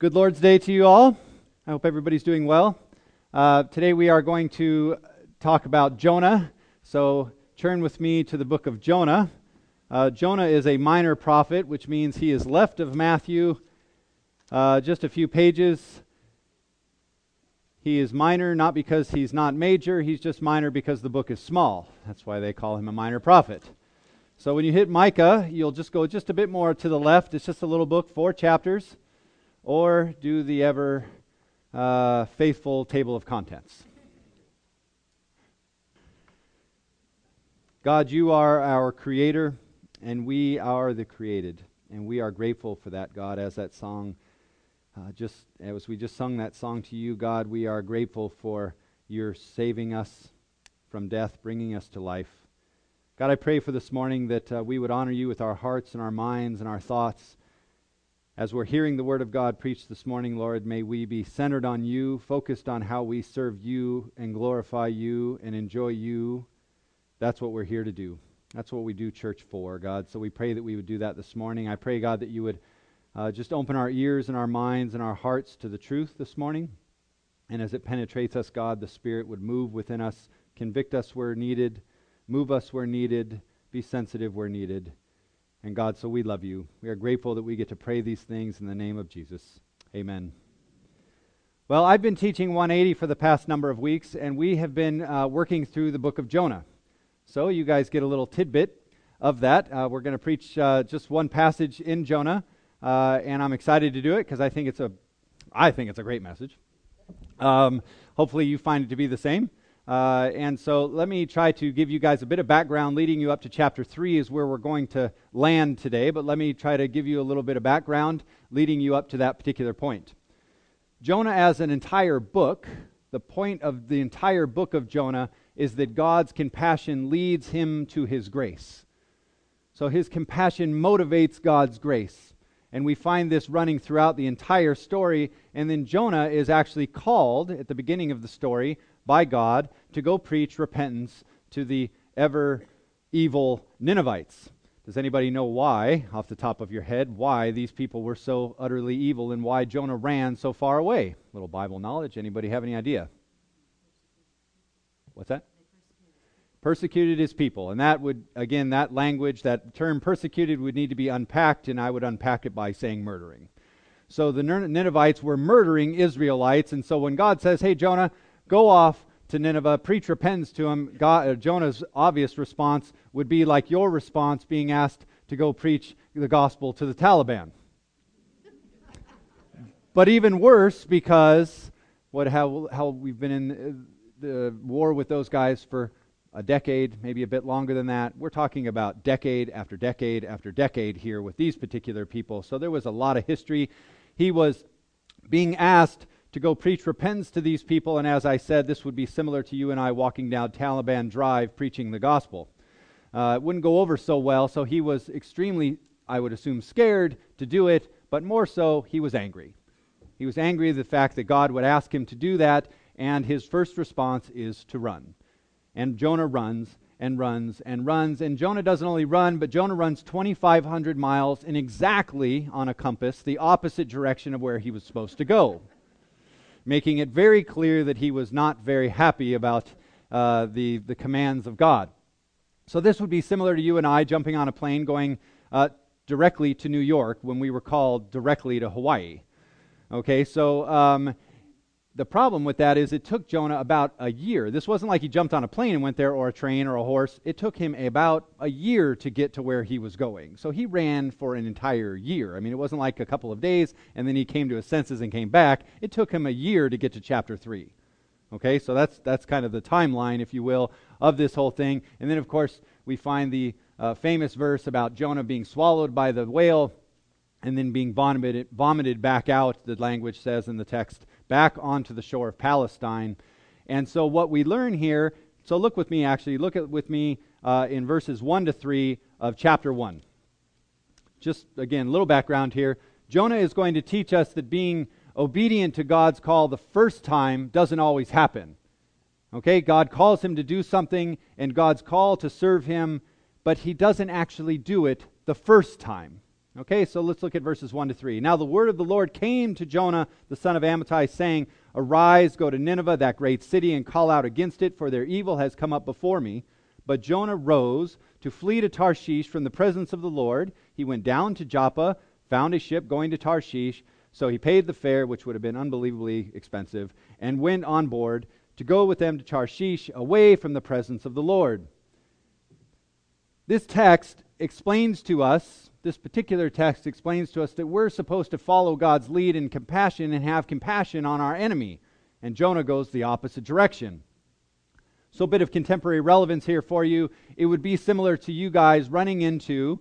Good Lord's Day to you all. I hope everybody's doing well. Uh, today we are going to talk about Jonah. So turn with me to the book of Jonah. Uh, Jonah is a minor prophet, which means he is left of Matthew uh, just a few pages. He is minor not because he's not major, he's just minor because the book is small. That's why they call him a minor prophet. So when you hit Micah, you'll just go just a bit more to the left. It's just a little book, four chapters or do the ever uh, faithful table of contents. God, you are our creator, and we are the created. And we are grateful for that, God, as that song, uh, just as we just sung that song to you, God, we are grateful for your saving us from death, bringing us to life. God, I pray for this morning that uh, we would honor you with our hearts and our minds and our thoughts. As we're hearing the Word of God preached this morning, Lord, may we be centered on you, focused on how we serve you and glorify you and enjoy you. That's what we're here to do. That's what we do church for, God. So we pray that we would do that this morning. I pray, God, that you would uh, just open our ears and our minds and our hearts to the truth this morning. And as it penetrates us, God, the Spirit would move within us, convict us where needed, move us where needed, be sensitive where needed. And God, so we love you. We are grateful that we get to pray these things in the name of Jesus. Amen. Well, I've been teaching 180 for the past number of weeks, and we have been uh, working through the book of Jonah. So you guys get a little tidbit of that. Uh, we're going to preach uh, just one passage in Jonah, uh, and I'm excited to do it because I think it's a, I think it's a great message. Um, hopefully, you find it to be the same. Uh, and so let me try to give you guys a bit of background leading you up to chapter 3 is where we're going to land today, but let me try to give you a little bit of background leading you up to that particular point. Jonah, as an entire book, the point of the entire book of Jonah is that God's compassion leads him to his grace. So his compassion motivates God's grace. And we find this running throughout the entire story. And then Jonah is actually called at the beginning of the story by God to go preach repentance to the ever evil Ninevites. Does anybody know why, off the top of your head, why these people were so utterly evil and why Jonah ran so far away? Little Bible knowledge. Anybody have any idea? What's that? Persecuted his people. And that would, again, that language, that term persecuted would need to be unpacked, and I would unpack it by saying murdering. So the Ninevites were murdering Israelites, and so when God says, hey, Jonah, go off to Nineveh, preach repentance to him, God, uh, Jonah's obvious response would be like your response being asked to go preach the gospel to the Taliban. but even worse, because what how, how we've been in uh, the war with those guys for a decade, maybe a bit longer than that. We're talking about decade after decade after decade here with these particular people. So there was a lot of history. He was being asked to go preach repentance to these people. And as I said, this would be similar to you and I walking down Taliban Drive preaching the gospel. Uh, it wouldn't go over so well, so he was extremely, I would assume, scared to do it, but more so, he was angry. He was angry at the fact that God would ask him to do that, and his first response is to run. And Jonah runs and runs and runs. And Jonah doesn't only run, but Jonah runs 2,500 miles in exactly on a compass the opposite direction of where he was supposed to go making it very clear that he was not very happy about uh, the, the commands of God. So, this would be similar to you and I jumping on a plane going uh, directly to New York when we were called directly to Hawaii. Okay, so um, the problem with that is it took Jonah about a year. This wasn't like he jumped on a plane and went there, or a train, or a horse. It took him about a year to get to where he was going. So he ran for an entire year. I mean, it wasn't like a couple of days and then he came to his senses and came back. It took him a year to get to chapter 3. Okay, so that's, that's kind of the timeline, if you will, of this whole thing. And then, of course, we find the uh, famous verse about Jonah being swallowed by the whale and then being vomited, vomited back out, the language says in the text, back onto the shore of Palestine. And so, what we learn here, so look with me actually, look at, with me uh, in verses 1 to 3 of chapter 1. Just again, a little background here. Jonah is going to teach us that being obedient to God's call the first time doesn't always happen. Okay, God calls him to do something, and God's call to serve him, but he doesn't actually do it the first time. Okay, so let's look at verses 1 to 3. Now the word of the Lord came to Jonah, the son of Amittai, saying, Arise, go to Nineveh, that great city, and call out against it, for their evil has come up before me. But Jonah rose to flee to Tarshish from the presence of the Lord. He went down to Joppa, found a ship going to Tarshish. So he paid the fare, which would have been unbelievably expensive, and went on board to go with them to Tarshish, away from the presence of the Lord. This text explains to us, this particular text explains to us that we're supposed to follow God's lead in compassion and have compassion on our enemy. And Jonah goes the opposite direction. So, a bit of contemporary relevance here for you. It would be similar to you guys running into,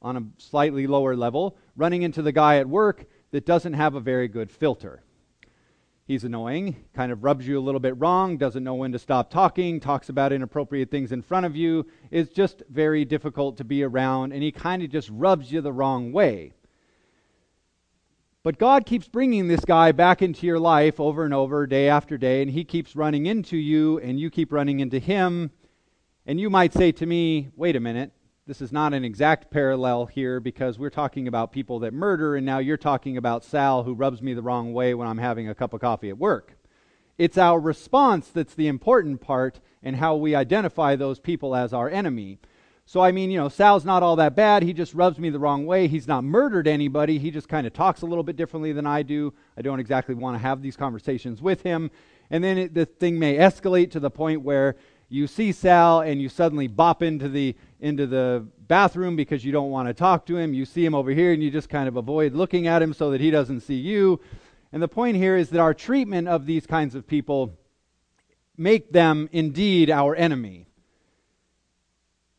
on a slightly lower level, running into the guy at work that doesn't have a very good filter. He's annoying, kind of rubs you a little bit wrong, doesn't know when to stop talking, talks about inappropriate things in front of you, is just very difficult to be around, and he kind of just rubs you the wrong way. But God keeps bringing this guy back into your life over and over, day after day, and he keeps running into you, and you keep running into him. And you might say to me, wait a minute, this is not an exact parallel here because we're talking about people that murder, and now you're talking about Sal who rubs me the wrong way when I'm having a cup of coffee at work. It's our response that's the important part and how we identify those people as our enemy. So, I mean, you know, Sal's not all that bad. He just rubs me the wrong way. He's not murdered anybody. He just kind of talks a little bit differently than I do. I don't exactly want to have these conversations with him. And then it, the thing may escalate to the point where you see Sal and you suddenly bop into the into the bathroom because you don't want to talk to him. You see him over here and you just kind of avoid looking at him so that he doesn't see you. And the point here is that our treatment of these kinds of people make them indeed our enemy.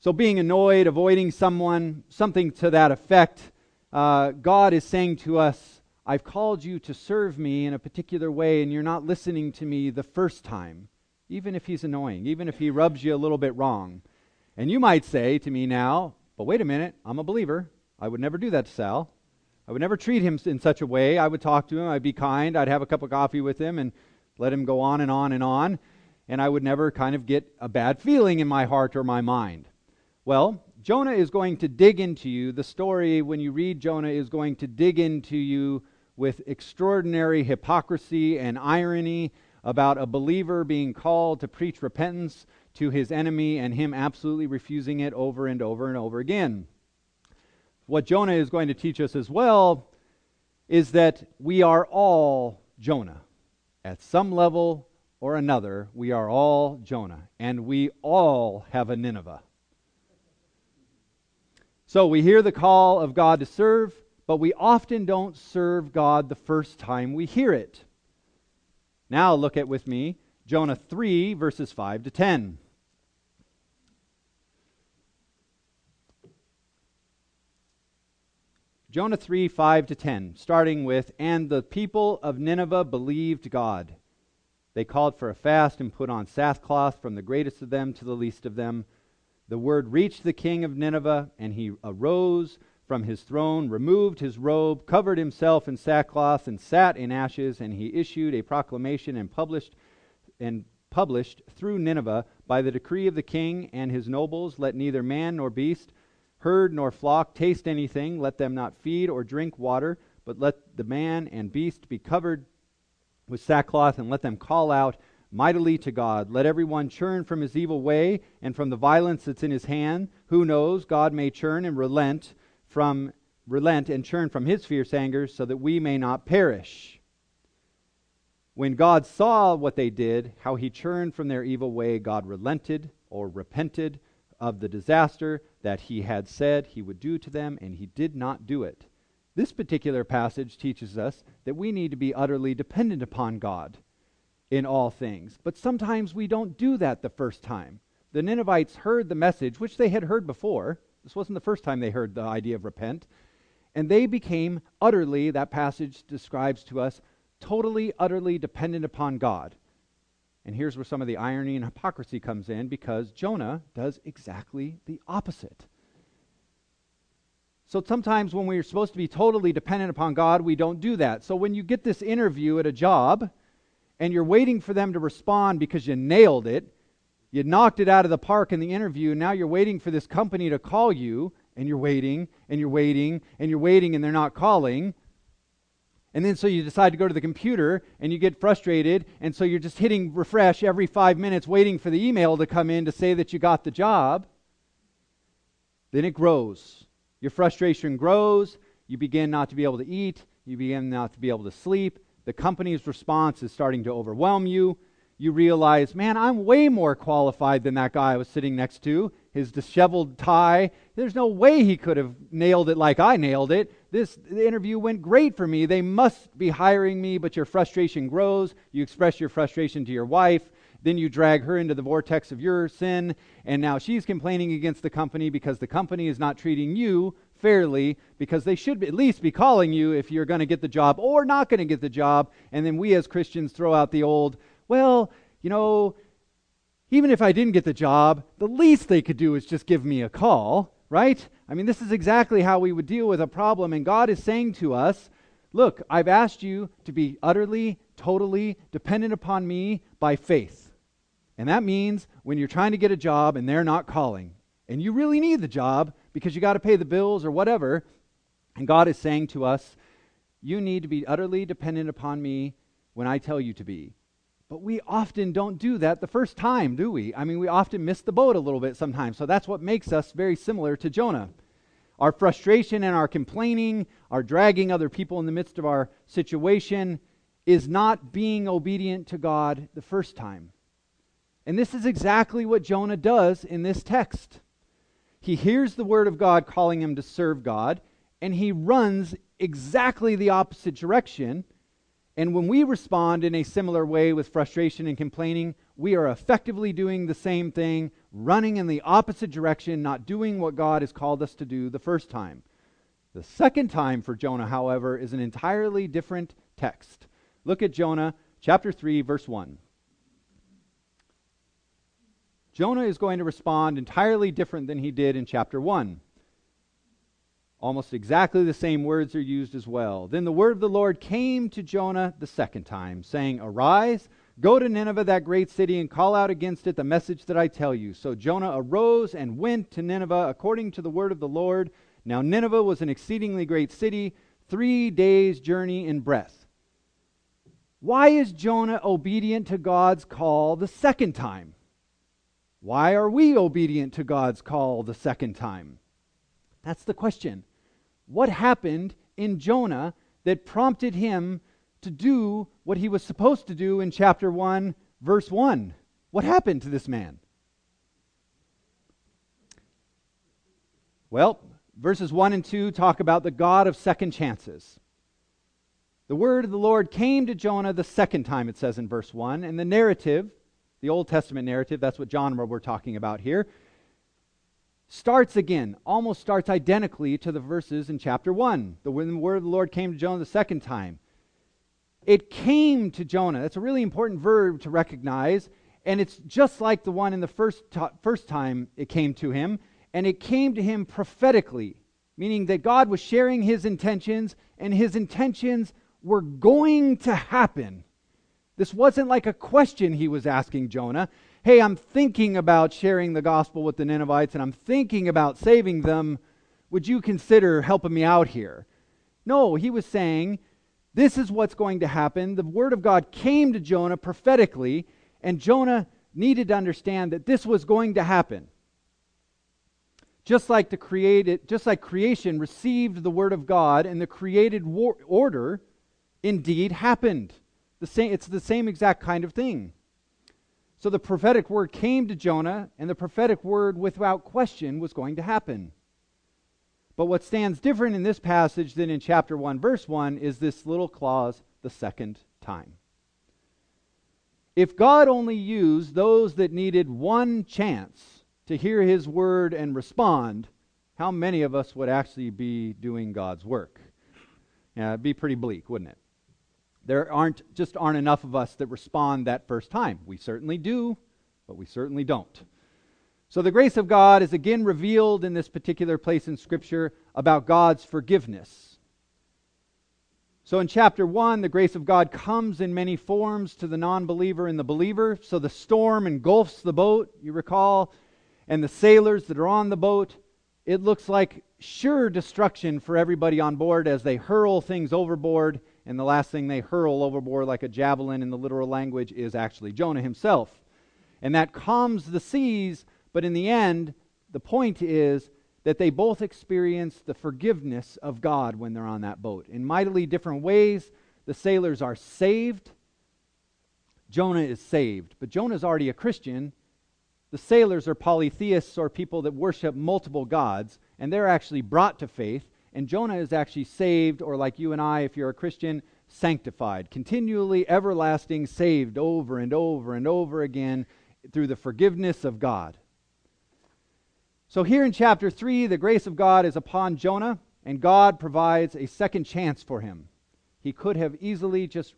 So being annoyed, avoiding someone, something to that effect, uh, God is saying to us, I've called you to serve me in a particular way, and you're not listening to me the first time, even if he's annoying, even if he rubs you a little bit wrong. And you might say to me now, but wait a minute, I'm a believer. I would never do that to Sal. I would never treat him in such a way. I would talk to him, I'd be kind, I'd have a cup of coffee with him and let him go on and on and on, and I would never kind of get a bad feeling in my heart or my mind. Well, Jonah is going to dig into you. The story, when you read Jonah, is going to dig into you with extraordinary hypocrisy and irony about a believer being called to preach repentance to his enemy and him absolutely refusing it over and over and over again. What Jonah is going to teach us as well is that we are all Jonah. At some level or another, we are all Jonah, and we all have a Nineveh. So we hear the call of God to serve, but we often don't serve God the first time we hear it. Now look at with me Jonah 3, verses 5 to 10. Jonah 3 5 to 10, starting with, And the people of Nineveh believed God. They called for a fast and put on sackcloth from the greatest of them to the least of them. The word reached the king of Nineveh, and he arose from his throne, removed his robe, covered himself in sackcloth, and sat in ashes. And he issued a proclamation and published and published through Nineveh by the decree of the king and his nobles, let neither man nor beast herd nor flock taste anything. Let them not feed or drink water, but let the man and beast be covered with sackcloth, and let them call out mightily to God. Let everyone churn from his evil way and from the violence that's in his hand. Who knows? God may churn and relent from relent and churn from his fierce anger, so that we may not perish. When God saw what they did, how he churned from their evil way, God relented or repented of the disaster that he had said he would do to them, and he did not do it. This particular passage teaches us that we need to be utterly dependent upon God in all things. But sometimes we don't do that the first time. The Ninevites heard the message, which they had heard before. This wasn't the first time they heard the idea of repent. And they became utterly, that passage describes to us, totally, utterly dependent upon God. And here's where some of the irony and hypocrisy comes in because Jonah does exactly the opposite. So sometimes when we're supposed to be totally dependent upon God, we don't do that. So when you get this interview at a job and you're waiting for them to respond because you nailed it, you knocked it out of the park in the interview, and now you're waiting for this company to call you and you're waiting and you're waiting and you're waiting and they're not calling. And then so you decide to go to the computer and you get frustrated. And so you're just hitting refresh every five minutes, waiting for the email to come in to say that you got the job. Then it grows. Your frustration grows. You begin not to be able to eat. You begin not to be able to sleep. The company's response is starting to overwhelm you. You realize, man, I'm way more qualified than that guy I was sitting next to. His disheveled tie. There's no way he could have nailed it like I nailed it. This interview went great for me. They must be hiring me, but your frustration grows. You express your frustration to your wife. Then you drag her into the vortex of your sin, and now she's complaining against the company because the company is not treating you fairly because they should at least be calling you if you're going to get the job or not going to get the job. And then we as Christians throw out the old, well, you know, even if I didn't get the job, the least they could do is just give me a call, right? I mean, this is exactly how we would deal with a problem. And God is saying to us, look, I've asked you to be utterly, totally dependent upon me by faith. And that means when you're trying to get a job and they're not calling, and you really need the job because you got to pay the bills or whatever, and God is saying to us, you need to be utterly dependent upon me when I tell you to be. But we often don't do that the first time, do we? I mean, we often miss the boat a little bit sometimes. So that's what makes us very similar to Jonah. Our frustration and our complaining, our dragging other people in the midst of our situation, is not being obedient to God the first time. And this is exactly what Jonah does in this text. He hears the word of God calling him to serve God, and he runs exactly the opposite direction. And when we respond in a similar way with frustration and complaining, we are effectively doing the same thing, running in the opposite direction, not doing what God has called us to do the first time. The second time for Jonah, however, is an entirely different text. Look at Jonah chapter 3, verse 1. Jonah is going to respond entirely different than he did in chapter 1. Almost exactly the same words are used as well. Then the word of the Lord came to Jonah the second time, saying, Arise, go to Nineveh, that great city, and call out against it the message that I tell you. So Jonah arose and went to Nineveh according to the word of the Lord. Now Nineveh was an exceedingly great city, three days' journey in breadth. Why is Jonah obedient to God's call the second time? Why are we obedient to God's call the second time? That's the question. What happened in Jonah that prompted him to do what he was supposed to do in chapter 1, verse 1? What happened to this man? Well, verses 1 and 2 talk about the God of second chances. The word of the Lord came to Jonah the second time, it says in verse 1, and the narrative the Old Testament narrative, that's what genre we're talking about here, starts again, almost starts identically to the verses in chapter 1. The, when the word of the Lord came to Jonah the second time. It came to Jonah. That's a really important verb to recognize. And it's just like the one in the first, first time it came to him. And it came to him prophetically, meaning that God was sharing his intentions, and his intentions were going to happen. This wasn't like a question he was asking Jonah. Hey, I'm thinking about sharing the gospel with the Ninevites and I'm thinking about saving them. Would you consider helping me out here? No, he was saying, This is what's going to happen. The word of God came to Jonah prophetically, and Jonah needed to understand that this was going to happen. Just like the created, just like creation received the word of God and the created war- order indeed happened. The same, it's the same exact kind of thing. So the prophetic word came to Jonah, and the prophetic word, without question, was going to happen. But what stands different in this passage than in chapter 1, verse 1, is this little clause, the second time. If God only used those that needed one chance to hear his word and respond, how many of us would actually be doing God's work? Yeah, it'd be pretty bleak, wouldn't it? There aren't just aren't enough of us that respond that first time. We certainly do, but we certainly don't. So the grace of God is again revealed in this particular place in Scripture about God's forgiveness. So in chapter 1, the grace of God comes in many forms to the non believer and the believer. So the storm engulfs the boat, you recall, and the sailors that are on the boat. It looks like sure destruction for everybody on board as they hurl things overboard. And the last thing they hurl overboard, like a javelin in the literal language, is actually Jonah himself. And that calms the seas, but in the end, the point is that they both experience the forgiveness of God when they're on that boat. In mightily different ways, the sailors are saved. Jonah is saved, but Jonah's already a Christian. The sailors are polytheists or people that worship multiple gods, and they're actually brought to faith. And Jonah is actually saved, or like you and I, if you're a Christian, sanctified, continually everlasting, saved over and over and over again through the forgiveness of God. So, here in chapter 3, the grace of God is upon Jonah, and God provides a second chance for him. He could have easily just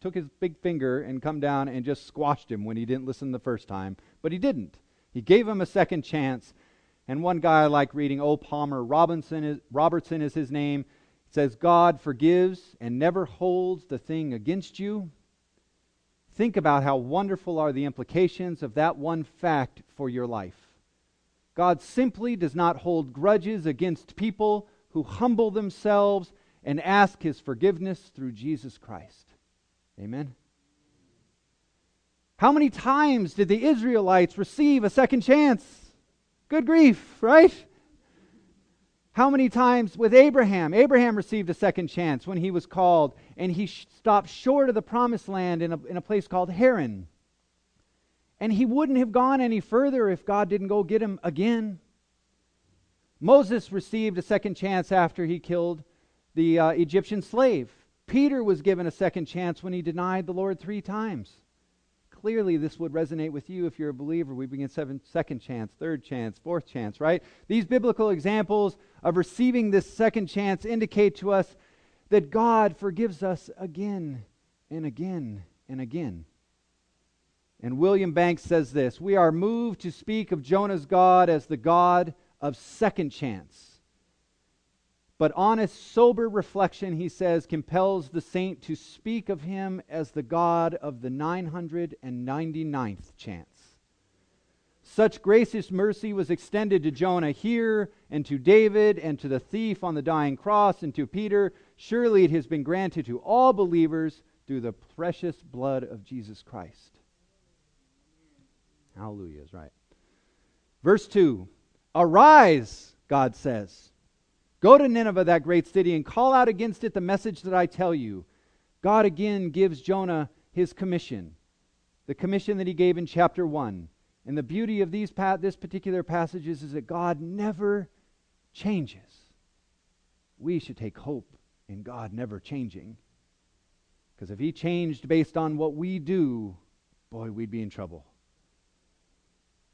took his big finger and come down and just squashed him when he didn't listen the first time, but he didn't. He gave him a second chance. And one guy I like reading, O. Palmer Robinson is, Robertson is his name, says, God forgives and never holds the thing against you. Think about how wonderful are the implications of that one fact for your life. God simply does not hold grudges against people who humble themselves and ask his forgiveness through Jesus Christ. Amen. How many times did the Israelites receive a second chance? Good grief, right? How many times with Abraham? Abraham received a second chance when he was called, and he sh- stopped short of the promised land in a, in a place called Haran. And he wouldn't have gone any further if God didn't go get him again. Moses received a second chance after he killed the uh, Egyptian slave. Peter was given a second chance when he denied the Lord three times. Clearly, this would resonate with you if you're a believer. We begin seven, second chance, third chance, fourth chance, right? These biblical examples of receiving this second chance indicate to us that God forgives us again and again and again. And William Banks says this We are moved to speak of Jonah's God as the God of second chance. But honest, sober reflection, he says, compels the saint to speak of him as the God of the 999th chance. Such gracious mercy was extended to Jonah here, and to David, and to the thief on the dying cross, and to Peter. Surely it has been granted to all believers through the precious blood of Jesus Christ. Hallelujah is right. Verse 2 Arise, God says. Go to Nineveh, that great city, and call out against it the message that I tell you. God again gives Jonah his commission, the commission that he gave in chapter 1. And the beauty of these this particular passage is, is that God never changes. We should take hope in God never changing. Because if he changed based on what we do, boy, we'd be in trouble.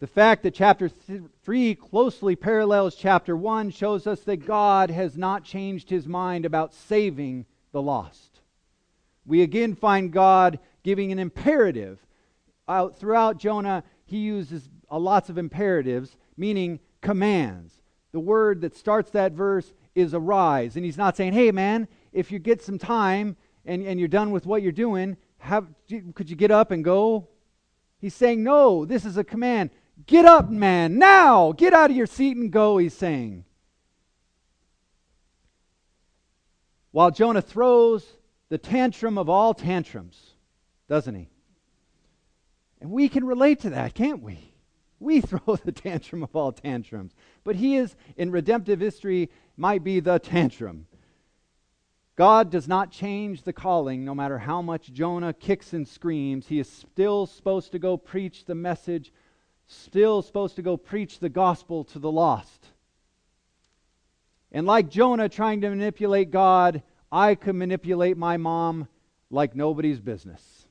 The fact that chapter 3 closely parallels chapter 1 shows us that God has not changed his mind about saving the lost. We again find God giving an imperative. Out throughout Jonah, he uses lots of imperatives, meaning commands. The word that starts that verse is arise. And he's not saying, hey, man, if you get some time and, and you're done with what you're doing, have, could you get up and go? He's saying, no, this is a command. Get up, man, now! Get out of your seat and go, he's saying. While Jonah throws the tantrum of all tantrums, doesn't he? And we can relate to that, can't we? We throw the tantrum of all tantrums. But he is, in redemptive history, might be the tantrum. God does not change the calling no matter how much Jonah kicks and screams. He is still supposed to go preach the message still supposed to go preach the gospel to the lost. And like Jonah trying to manipulate God, I could manipulate my mom like nobody's business.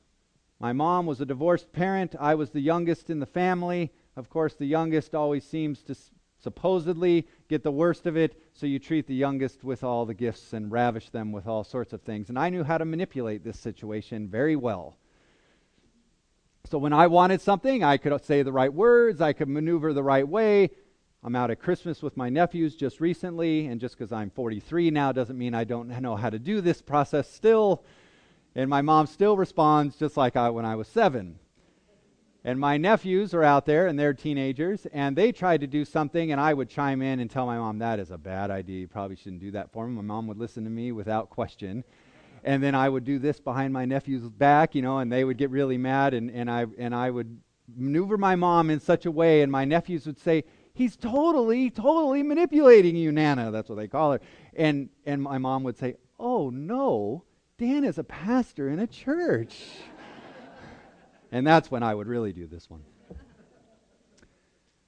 My mom was a divorced parent. I was the youngest in the family. Of course, the youngest always seems to supposedly get the worst of it, so you treat the youngest with all the gifts and ravish them with all sorts of things. And I knew how to manipulate this situation very well. So when I wanted something, I could say the right words, I could maneuver the right way. I'm out at Christmas with my nephews just recently, and just because I'm 43 now doesn't mean I don't know how to do this process still. And my mom still responds just like I when I was seven. And my nephews are out there, and they're teenagers, and they tried to do something, and I would chime in and tell my mom, that is a bad idea. You probably shouldn't do that for them. My mom would listen to me without question. And then I would do this behind my nephew's back, you know, and they would get really mad, and, and, I, and I would maneuver my mom in such a way, and my nephews would say, He's totally, totally manipulating you, Nana. That's what they call her. And, and my mom would say, Oh, no, Dan is a pastor in a church. and that's when I would really do this one.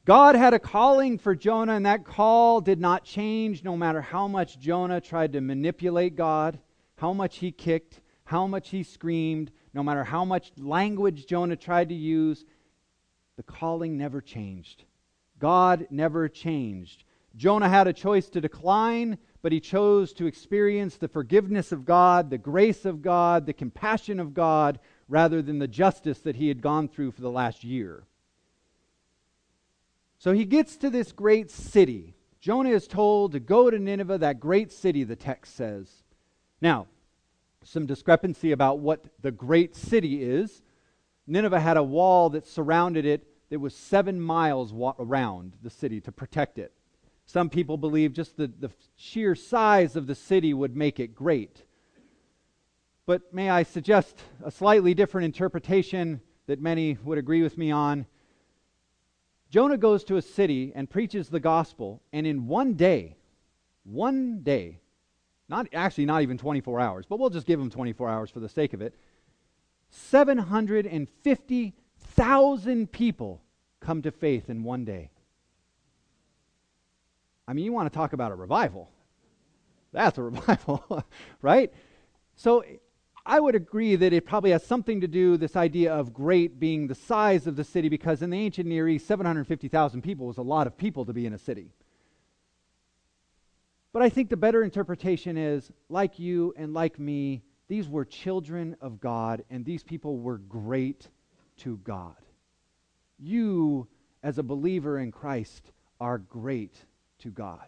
God had a calling for Jonah, and that call did not change no matter how much Jonah tried to manipulate God, how much he kicked, how much he screamed, no matter how much language Jonah tried to use. The calling never changed. God never changed. Jonah had a choice to decline, but he chose to experience the forgiveness of God, the grace of God, the compassion of God, rather than the justice that he had gone through for the last year. So he gets to this great city. Jonah is told to go to Nineveh, that great city, the text says. Now, some discrepancy about what the great city is. Nineveh had a wall that surrounded it that was seven miles wa- around the city to protect it. Some people believe just the, the sheer size of the city would make it great. But may I suggest a slightly different interpretation that many would agree with me on? Jonah goes to a city and preaches the gospel, and in one day, one day, not actually not even 24 hours, but we'll just give them 24 hours for the sake of it, 750,000 people come to faith in one day. I mean, you want to talk about a revival. That's a revival, right? So I would agree that it probably has something to do this idea of great being the size of the city because in the ancient Near East 750,000 people was a lot of people to be in a city. But I think the better interpretation is like you and like me, these were children of God, and these people were great to God. You, as a believer in Christ, are great to God.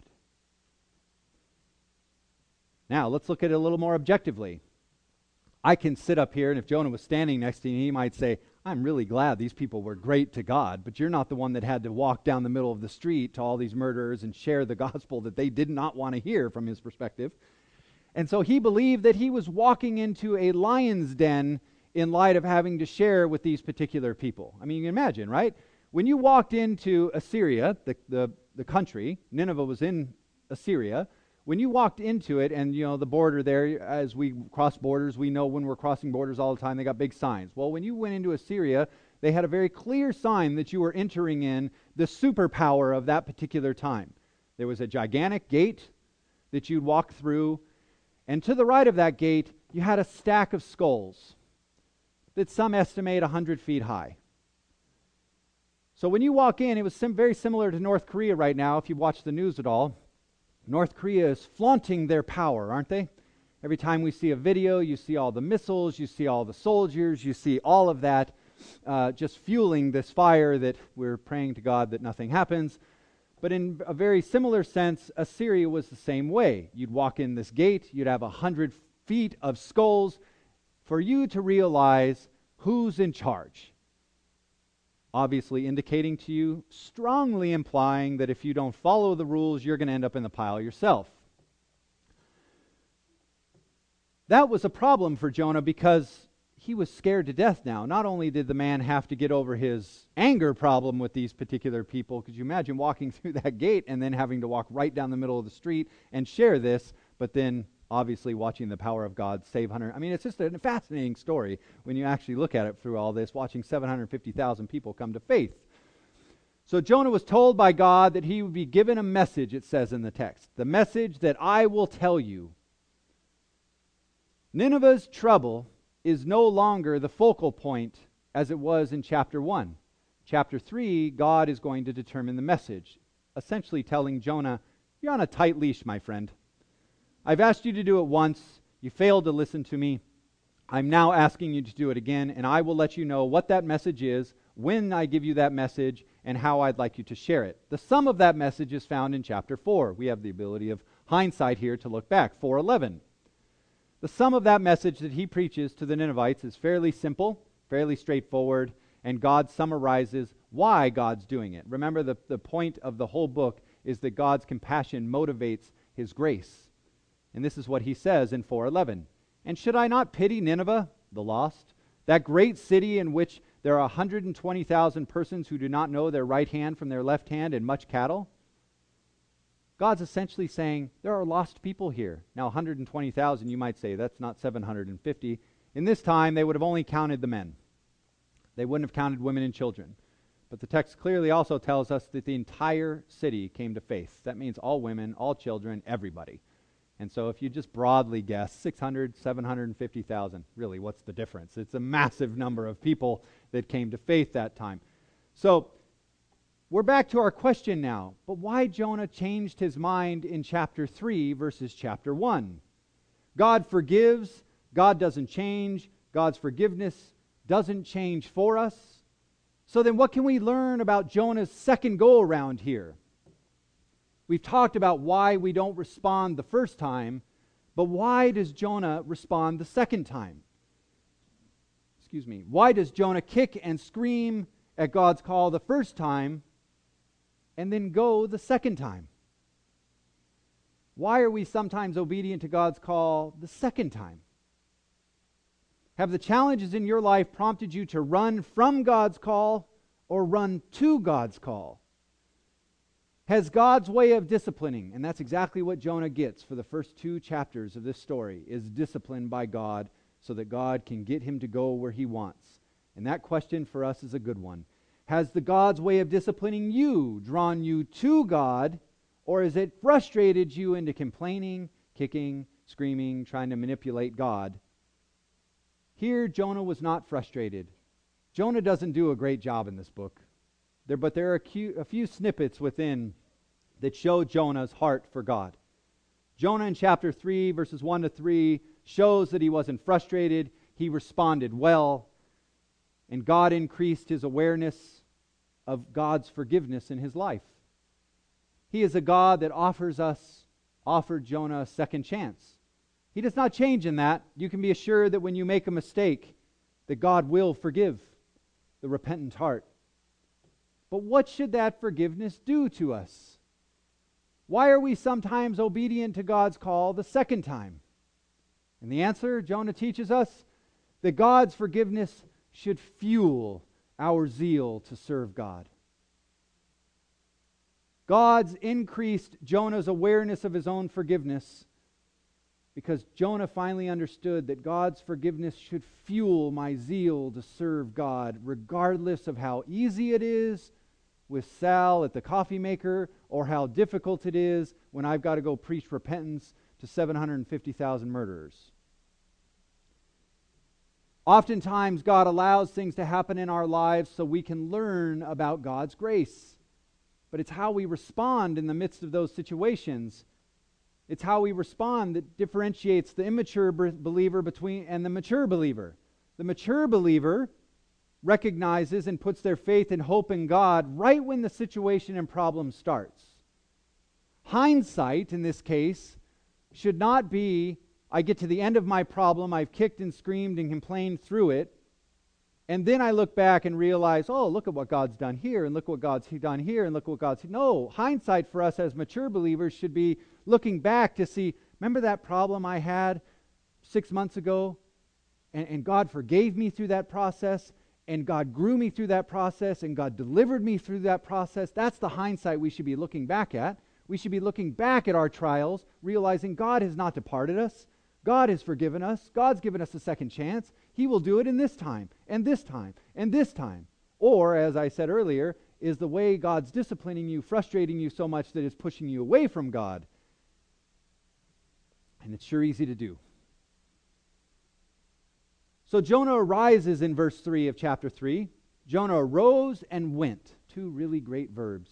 Now, let's look at it a little more objectively. I can sit up here, and if Jonah was standing next to me, he might say, I'm really glad these people were great to God, but you're not the one that had to walk down the middle of the street to all these murderers and share the gospel that they did not want to hear from his perspective. And so he believed that he was walking into a lion's den in light of having to share with these particular people. I mean, you can imagine, right? When you walked into Assyria, the, the, the country, Nineveh was in Assyria, when you walked into it and you know the border there as we cross borders we know when we're crossing borders all the time they got big signs. Well when you went into assyria they had a very clear sign that you were entering in the superpower of that particular time. There was a gigantic gate that you'd walk through and to the right of that gate you had a stack of skulls that some estimate 100 feet high. So when you walk in it was sim- very similar to north korea right now if you watch the news at all North Korea is flaunting their power, aren't they? Every time we see a video, you see all the missiles, you see all the soldiers, you see all of that uh, just fueling this fire that we're praying to God that nothing happens. But in a very similar sense, Assyria was the same way. You'd walk in this gate, you'd have a hundred feet of skulls for you to realize who's in charge obviously indicating to you, strongly implying that if you don't follow the rules, you're going to end up in the pile yourself. That was a problem for Jonah because he was scared to death now. Not only did the man have to get over his anger problem with these particular people, could you imagine walking through that gate and then having to walk right down the middle of the street and share this, but then obviously watching the power of God save 100. I mean, it's just a fascinating story when you actually look at it through all this, watching 750,000 people come to faith. So Jonah was told by God that he would be given a message, it says in the text. The message that I will tell you. Nineveh's trouble is no longer the focal point as it was in chapter 1. Chapter 3, God is going to determine the message, essentially telling Jonah, You're on a tight leash, my friend. I've asked you to do it once. You failed to listen to me. I'm now asking you to do it again, and I will let you know what that message is, when I give you that message, and how I'd like you to share it. The sum of that message is found in chapter 4. We have the ability of hindsight here to look back. 411. The sum of that message that he preaches to the Ninevites is fairly simple, fairly straightforward, and God summarizes why God's doing it. Remember, the, the point of the whole book is that God's compassion motivates his grace. And this is what he says in 411. And should I not pity Nineveh, the lost, that great city in which there are 120,000 persons who do not know their right hand from their left hand and much cattle? God's essentially saying there are lost people here. Now, 120,000, you might say, that's not 750. In this time, they would have only counted the men, they wouldn't have counted women and children. But the text clearly also tells us that the entire city came to faith. That means all women, all children, everybody. And so if you just broadly guess 600, 750,000, really, what's the difference? It's a massive number of people that came to faith that time. So we're back to our question now. But why Jonah changed his mind in chapter 3 versus chapter 1? God forgives, God doesn't change, God's forgiveness doesn't change for us. So then, what can we learn about Jonah's second go around here? We've talked about why we don't respond the first time, but why does Jonah respond the second time? Excuse me. Why does Jonah kick and scream at God's call the first time and then go the second time? Why are we sometimes obedient to God's call the second time? Have the challenges in your life prompted you to run from God's call or run to God's call? Has God's way of disciplining, and that's exactly what Jonah gets for the first two chapters of this story, is disciplined by God so that God can get him to go where he wants. And that question for us is a good one. Has the God's way of disciplining you drawn you to God, or has it frustrated you into complaining, kicking, screaming, trying to manipulate God? Here, Jonah was not frustrated. Jonah doesn't do a great job in this book. There, but there are a few snippets within that show Jonah's heart for God. Jonah in chapter 3, verses 1 to 3, shows that he wasn't frustrated. He responded well. And God increased his awareness of God's forgiveness in his life. He is a God that offers us, offered Jonah a second chance. He does not change in that. You can be assured that when you make a mistake, that God will forgive the repentant heart. But what should that forgiveness do to us? Why are we sometimes obedient to God's call the second time? And the answer, Jonah teaches us, that God's forgiveness should fuel our zeal to serve God. God's increased Jonah's awareness of his own forgiveness because Jonah finally understood that God's forgiveness should fuel my zeal to serve God, regardless of how easy it is with Sal at the coffee maker or how difficult it is when I've got to go preach repentance to 750,000 murderers. Oftentimes, God allows things to happen in our lives so we can learn about God's grace. But it's how we respond in the midst of those situations. It's how we respond that differentiates the immature believer between and the mature believer. The mature believer recognizes and puts their faith and hope in God right when the situation and problem starts. Hindsight, in this case, should not be I get to the end of my problem, I've kicked and screamed and complained through it, and then I look back and realize, oh, look at what God's done here, and look what God's done here, and look what God's. No, hindsight for us as mature believers should be looking back to see, remember that problem I had six months ago? And, and God forgave me through that process, and God grew me through that process and God delivered me through that process. That's the hindsight we should be looking back at. We should be looking back at our trials, realizing God has not departed us. God has forgiven us. God's given us a second chance. He will do it in this time, and this time, and this time. Or, as I said earlier, is the way God's disciplining you, frustrating you so much that it's pushing you away from God. And it's sure easy to do. So Jonah arises in verse 3 of chapter 3. Jonah arose and went, two really great verbs,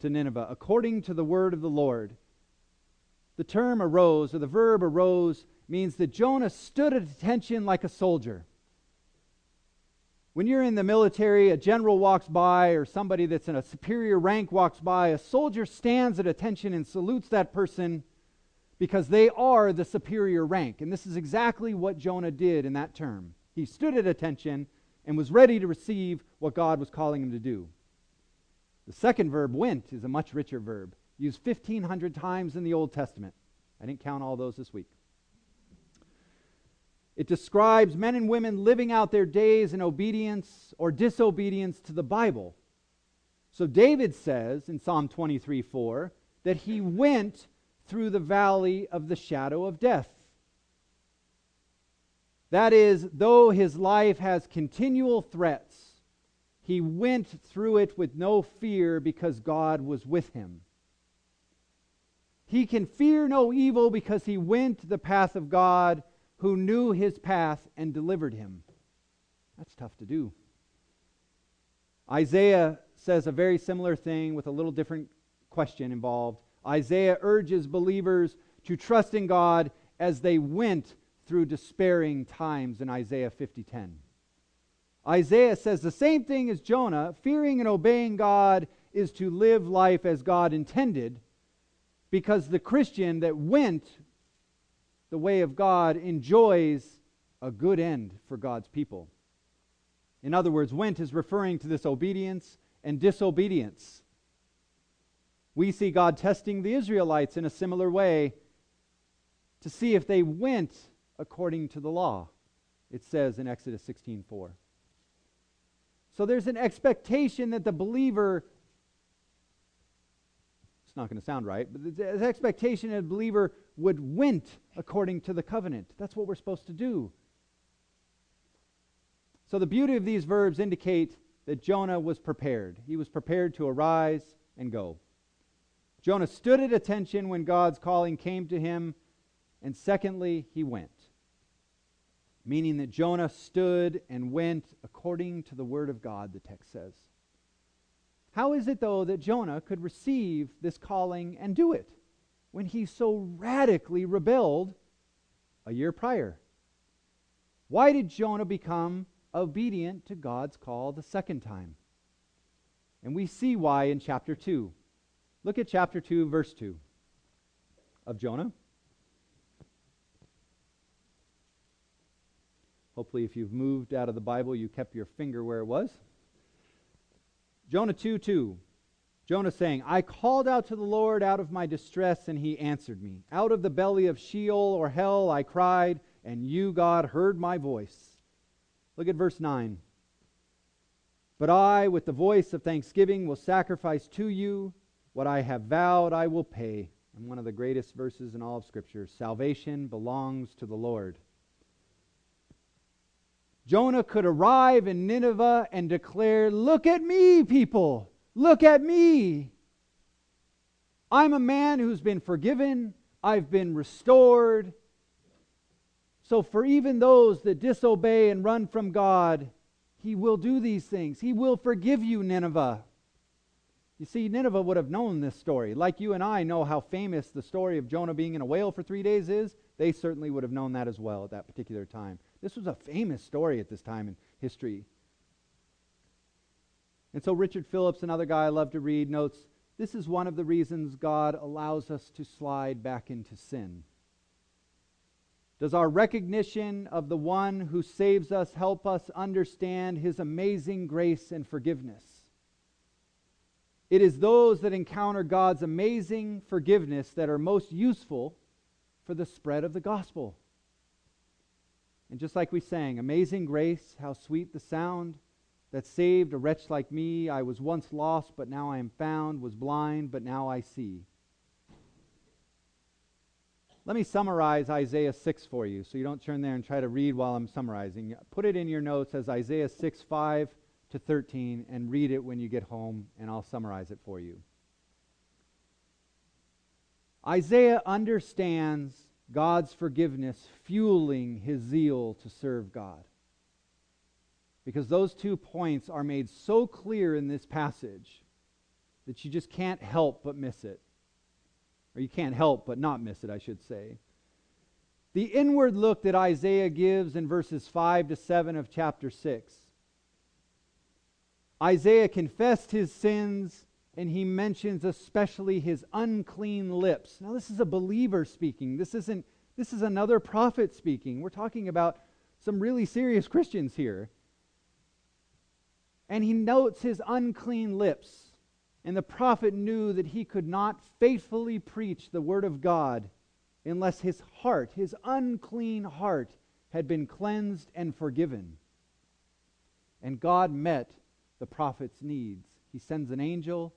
to Nineveh, according to the word of the Lord. The term arose, or the verb arose, means that Jonah stood at attention like a soldier. When you're in the military, a general walks by, or somebody that's in a superior rank walks by, a soldier stands at attention and salutes that person because they are the superior rank. And this is exactly what Jonah did in that term. He stood at attention and was ready to receive what God was calling him to do. The second verb, went, is a much richer verb, used 1,500 times in the Old Testament. I didn't count all those this week. It describes men and women living out their days in obedience or disobedience to the Bible. So David says in Psalm 23 4 that he went through the valley of the shadow of death. That is, though his life has continual threats, he went through it with no fear because God was with him. He can fear no evil because he went the path of God who knew his path and delivered him. That's tough to do. Isaiah says a very similar thing with a little different question involved. Isaiah urges believers to trust in God as they went through despairing times in Isaiah 50:10. Isaiah says the same thing as Jonah, fearing and obeying God is to live life as God intended, because the Christian that went the way of God enjoys a good end for God's people. In other words, went is referring to this obedience and disobedience. We see God testing the Israelites in a similar way to see if they went according to the law. It says in Exodus 16:4. So there's an expectation that the believer it's not going to sound right, but an expectation a believer would went according to the covenant. That's what we're supposed to do. So the beauty of these verbs indicate that Jonah was prepared. He was prepared to arise and go. Jonah stood at attention when God's calling came to him, and secondly, he went. Meaning that Jonah stood and went according to the word of God, the text says. How is it, though, that Jonah could receive this calling and do it when he so radically rebelled a year prior? Why did Jonah become obedient to God's call the second time? And we see why in chapter 2. Look at chapter 2, verse 2 of Jonah. Hopefully, if you've moved out of the Bible, you kept your finger where it was. Jonah 2 2. Jonah saying, I called out to the Lord out of my distress, and he answered me. Out of the belly of Sheol or hell I cried, and you, God, heard my voice. Look at verse 9. But I, with the voice of thanksgiving, will sacrifice to you. What I have vowed, I will pay. And one of the greatest verses in all of Scripture salvation belongs to the Lord. Jonah could arrive in Nineveh and declare, Look at me, people! Look at me! I'm a man who's been forgiven, I've been restored. So, for even those that disobey and run from God, He will do these things. He will forgive you, Nineveh. You see, Nineveh would have known this story. Like you and I know how famous the story of Jonah being in a whale for three days is, they certainly would have known that as well at that particular time. This was a famous story at this time in history. And so Richard Phillips, another guy I love to read, notes this is one of the reasons God allows us to slide back into sin. Does our recognition of the one who saves us help us understand his amazing grace and forgiveness? It is those that encounter God's amazing forgiveness that are most useful for the spread of the gospel. And just like we sang, Amazing Grace, how sweet the sound that saved a wretch like me. I was once lost, but now I am found, was blind, but now I see. Let me summarize Isaiah 6 for you so you don't turn there and try to read while I'm summarizing. Put it in your notes as Isaiah 6 5 to 13 and read it when you get home, and I'll summarize it for you. Isaiah understands God's forgiveness fueling his zeal to serve God. Because those two points are made so clear in this passage that you just can't help but miss it. Or you can't help but not miss it, I should say. The inward look that Isaiah gives in verses 5 to 7 of chapter 6. Isaiah confessed his sins and he mentions especially his unclean lips. Now, this is a believer speaking. This isn't this is another prophet speaking. We're talking about some really serious Christians here. And he notes his unclean lips. And the prophet knew that he could not faithfully preach the word of God unless his heart, his unclean heart, had been cleansed and forgiven. And God met the prophet's needs. He sends an angel,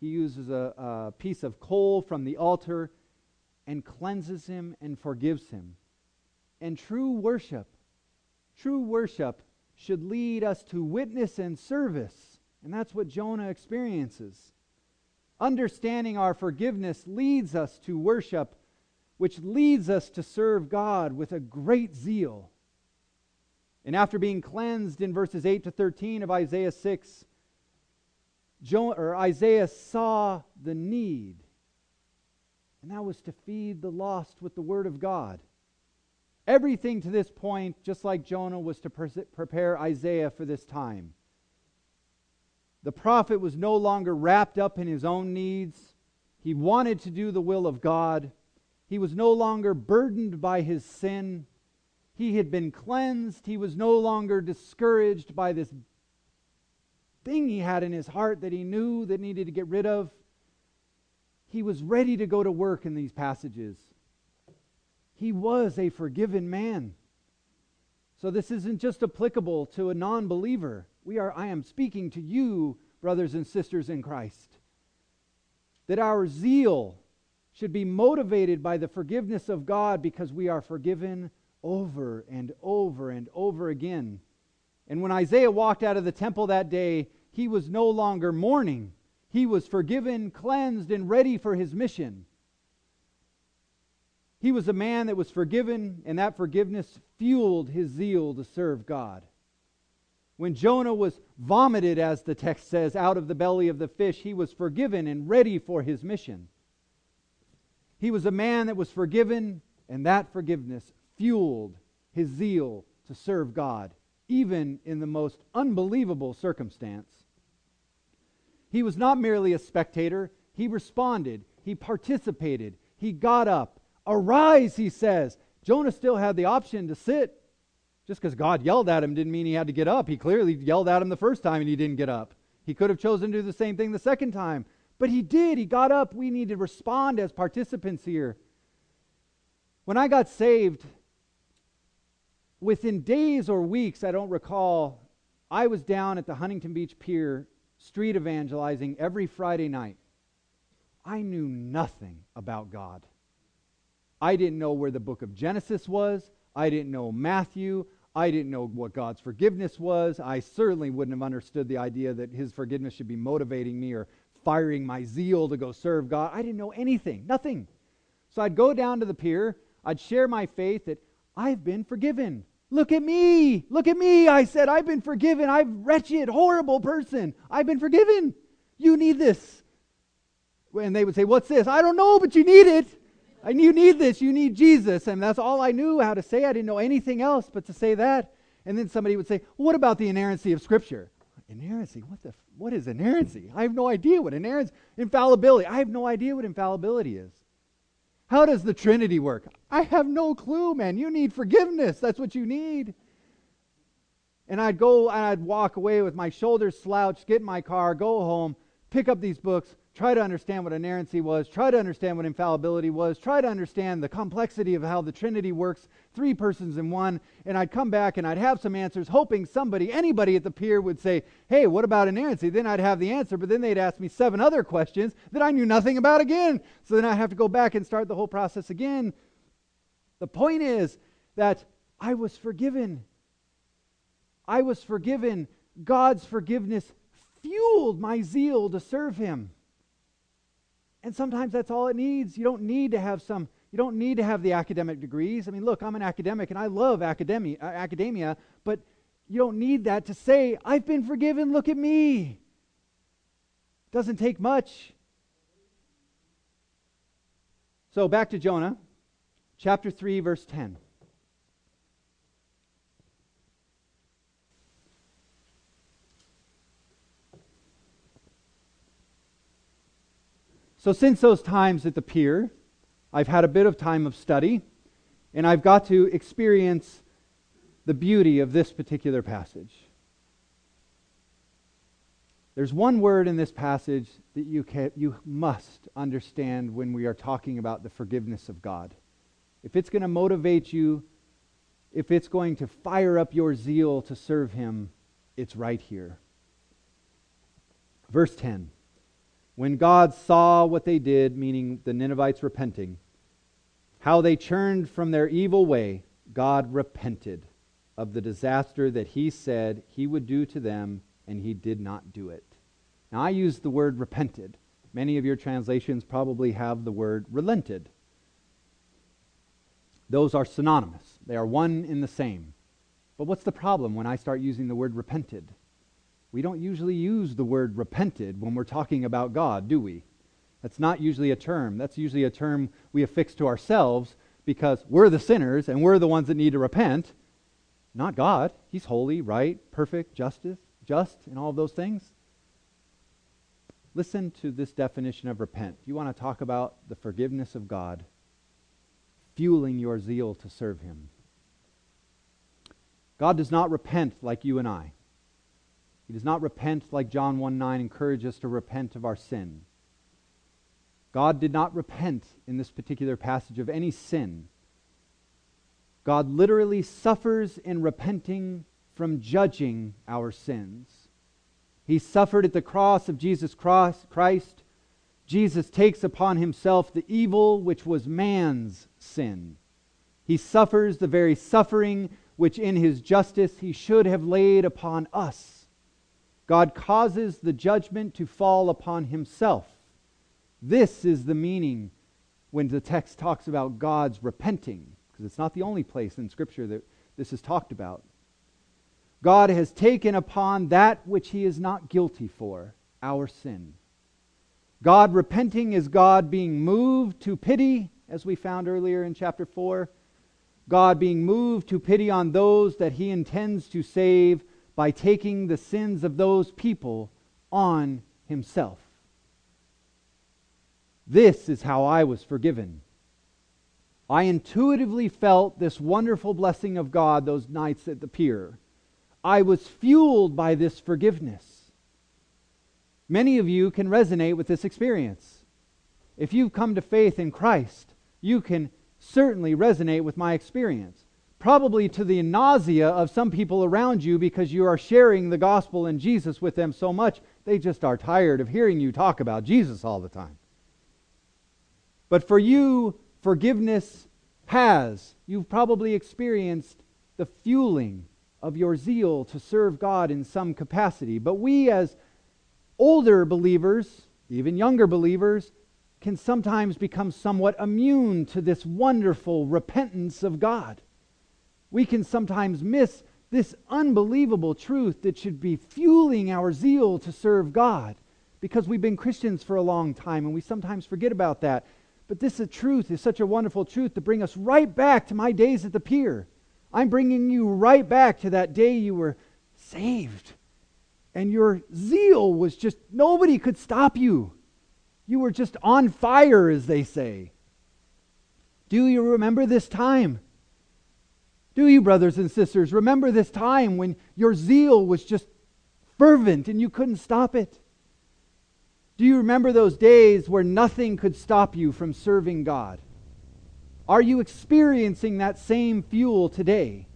he uses a, a piece of coal from the altar and cleanses him and forgives him. And true worship, true worship should lead us to witness and service. And that's what Jonah experiences. Understanding our forgiveness leads us to worship, which leads us to serve God with a great zeal. And after being cleansed in verses 8 to 13 of Isaiah 6, Jonah, or Isaiah saw the need, and that was to feed the lost with the Word of God. Everything to this point, just like Jonah, was to prepare Isaiah for this time. The prophet was no longer wrapped up in his own needs. He wanted to do the will of God. He was no longer burdened by his sin. He had been cleansed. He was no longer discouraged by this thing he had in his heart that he knew that needed to get rid of. He was ready to go to work in these passages. He was a forgiven man. So this isn't just applicable to a non believer. We are, I am speaking to you, brothers and sisters in Christ. That our zeal should be motivated by the forgiveness of God because we are forgiven over and over and over again. And when Isaiah walked out of the temple that day, he was no longer mourning. He was forgiven, cleansed, and ready for his mission. He was a man that was forgiven, and that forgiveness fueled his zeal to serve God. When Jonah was vomited, as the text says, out of the belly of the fish, he was forgiven and ready for his mission. He was a man that was forgiven, and that forgiveness fueled his zeal to serve God, even in the most unbelievable circumstance. He was not merely a spectator, he responded, he participated, he got up, Arise, he says. Jonah still had the option to sit. Just because God yelled at him didn't mean he had to get up. He clearly yelled at him the first time and he didn't get up. He could have chosen to do the same thing the second time. But he did. He got up. We need to respond as participants here. When I got saved, within days or weeks, I don't recall, I was down at the Huntington Beach Pier street evangelizing every Friday night. I knew nothing about God. I didn't know where the book of Genesis was. I didn't know Matthew. I didn't know what God's forgiveness was. I certainly wouldn't have understood the idea that his forgiveness should be motivating me or firing my zeal to go serve God. I didn't know anything, nothing. So I'd go down to the pier. I'd share my faith that I've been forgiven. Look at me. Look at me. I said, I've been forgiven. I'm wretched, horrible person. I've been forgiven. You need this. And they would say, What's this? I don't know, but you need it. And you need this. You need Jesus. And that's all I knew how to say. I didn't know anything else but to say that. And then somebody would say, well, What about the inerrancy of Scripture? Inerrancy? What, the, what is inerrancy? I have no idea what inerrancy Infallibility. I have no idea what infallibility is. How does the Trinity work? I have no clue, man. You need forgiveness. That's what you need. And I'd go and I'd walk away with my shoulders slouched, get in my car, go home, pick up these books, try to understand what inerrancy was, try to understand what infallibility was, try to understand the complexity of how the Trinity works, three persons in one, and I'd come back and I'd have some answers, hoping somebody, anybody at the pier would say, Hey, what about inerrancy? Then I'd have the answer, but then they'd ask me seven other questions that I knew nothing about again. So then I'd have to go back and start the whole process again. The point is that I was forgiven. I was forgiven. God's forgiveness fueled my zeal to serve Him. And sometimes that's all it needs. You don't need to have some, you don't need to have the academic degrees. I mean, look, I'm an academic and I love academia, uh, academia, but you don't need that to say, I've been forgiven, look at me. Doesn't take much. So back to Jonah, chapter 3, verse 10. So, since those times at the pier, I've had a bit of time of study, and I've got to experience the beauty of this particular passage. There's one word in this passage that you, can, you must understand when we are talking about the forgiveness of God. If it's going to motivate you, if it's going to fire up your zeal to serve Him, it's right here. Verse 10 When God saw what they did, meaning the Ninevites repenting, how they turned from their evil way, God repented of the disaster that He said He would do to them and he did not do it. Now, I use the word repented. Many of your translations probably have the word relented. Those are synonymous, they are one in the same. But what's the problem when I start using the word repented? We don't usually use the word repented when we're talking about God, do we? That's not usually a term. That's usually a term we affix to ourselves because we're the sinners and we're the ones that need to repent, not God. He's holy, right, perfect, justice just and all of those things? Listen to this definition of repent. You want to talk about the forgiveness of God, fueling your zeal to serve Him. God does not repent like you and I. He does not repent like John 1 9 encourages us to repent of our sin. God did not repent in this particular passage of any sin. God literally suffers in repenting from judging our sins. He suffered at the cross of Jesus Christ. Jesus takes upon himself the evil which was man's sin. He suffers the very suffering which in his justice he should have laid upon us. God causes the judgment to fall upon himself. This is the meaning when the text talks about God's repenting, because it's not the only place in Scripture that this is talked about. God has taken upon that which he is not guilty for, our sin. God repenting is God being moved to pity, as we found earlier in chapter 4. God being moved to pity on those that he intends to save by taking the sins of those people on himself. This is how I was forgiven. I intuitively felt this wonderful blessing of God those nights at the pier. I was fueled by this forgiveness. Many of you can resonate with this experience. If you've come to faith in Christ, you can certainly resonate with my experience. Probably to the nausea of some people around you because you are sharing the gospel and Jesus with them so much, they just are tired of hearing you talk about Jesus all the time. But for you, forgiveness has. You've probably experienced the fueling of your zeal to serve God in some capacity. But we, as older believers, even younger believers, can sometimes become somewhat immune to this wonderful repentance of God. We can sometimes miss this unbelievable truth that should be fueling our zeal to serve God because we've been Christians for a long time and we sometimes forget about that. But this is truth is such a wonderful truth to bring us right back to my days at the pier. I'm bringing you right back to that day you were saved. And your zeal was just, nobody could stop you. You were just on fire, as they say. Do you remember this time? Do you, brothers and sisters, remember this time when your zeal was just fervent and you couldn't stop it? Do you remember those days where nothing could stop you from serving God? Are you experiencing that same fuel today?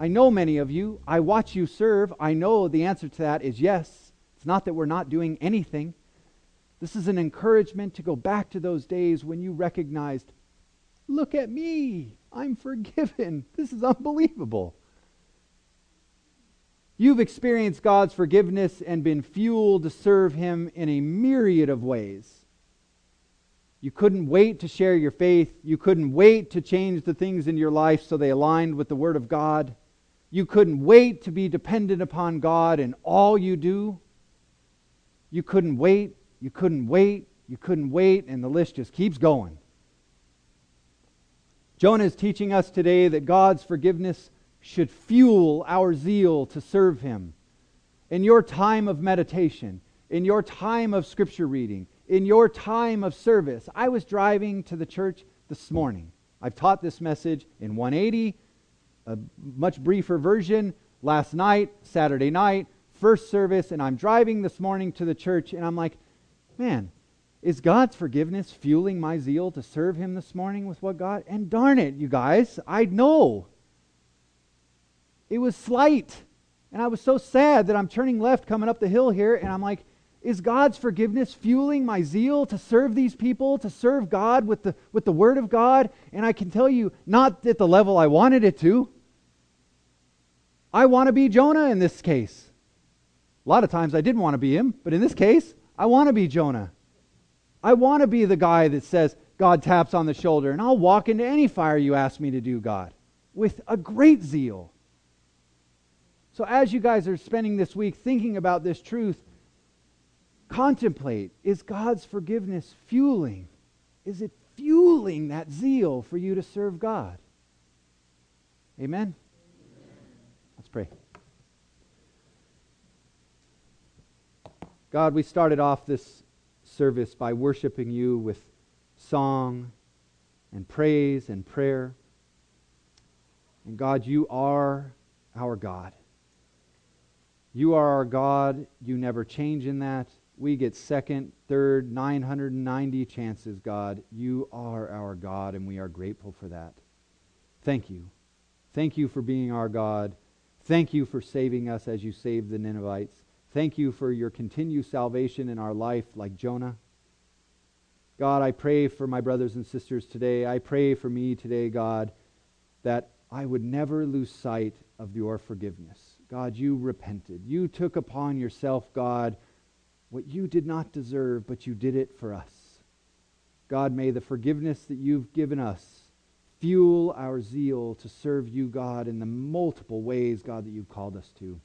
I know many of you. I watch you serve. I know the answer to that is yes. It's not that we're not doing anything. This is an encouragement to go back to those days when you recognized, look at me. I'm forgiven. This is unbelievable. You've experienced God's forgiveness and been fueled to serve Him in a myriad of ways. You couldn't wait to share your faith. You couldn't wait to change the things in your life so they aligned with the Word of God. You couldn't wait to be dependent upon God in all you do. You couldn't wait. You couldn't wait. You couldn't wait. And the list just keeps going. Jonah is teaching us today that God's forgiveness should fuel our zeal to serve Him. In your time of meditation, in your time of scripture reading, in your time of service. I was driving to the church this morning. I've taught this message in 180, a much briefer version last night, Saturday night, first service, and I'm driving this morning to the church, and I'm like, man, is God's forgiveness fueling my zeal to serve Him this morning with what God? And darn it, you guys, I know. It was slight. And I was so sad that I'm turning left coming up the hill here, and I'm like, is God's forgiveness fueling my zeal to serve these people, to serve God with the, with the Word of God? And I can tell you, not at the level I wanted it to. I want to be Jonah in this case. A lot of times I didn't want to be him, but in this case, I want to be Jonah. I want to be the guy that says, God taps on the shoulder, and I'll walk into any fire you ask me to do, God, with a great zeal. So, as you guys are spending this week thinking about this truth, contemplate is God's forgiveness fueling? Is it fueling that zeal for you to serve God? Amen? Let's pray. God, we started off this service by worshiping you with song and praise and prayer. And God, you are our God. You are our God. You never change in that. We get second, third, 990 chances, God. You are our God, and we are grateful for that. Thank you. Thank you for being our God. Thank you for saving us as you saved the Ninevites. Thank you for your continued salvation in our life, like Jonah. God, I pray for my brothers and sisters today. I pray for me today, God, that I would never lose sight of your forgiveness. God, you repented. You took upon yourself, God, what you did not deserve, but you did it for us. God, may the forgiveness that you've given us fuel our zeal to serve you, God, in the multiple ways, God, that you've called us to.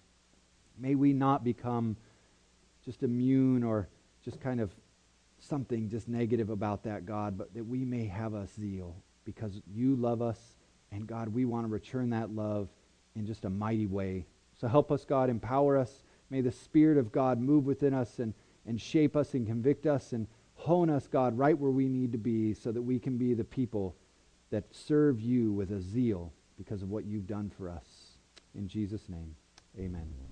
May we not become just immune or just kind of something just negative about that, God, but that we may have a zeal because you love us, and God, we want to return that love in just a mighty way. So help us, God, empower us. May the Spirit of God move within us and, and shape us and convict us and hone us, God, right where we need to be so that we can be the people that serve you with a zeal because of what you've done for us. In Jesus' name, amen.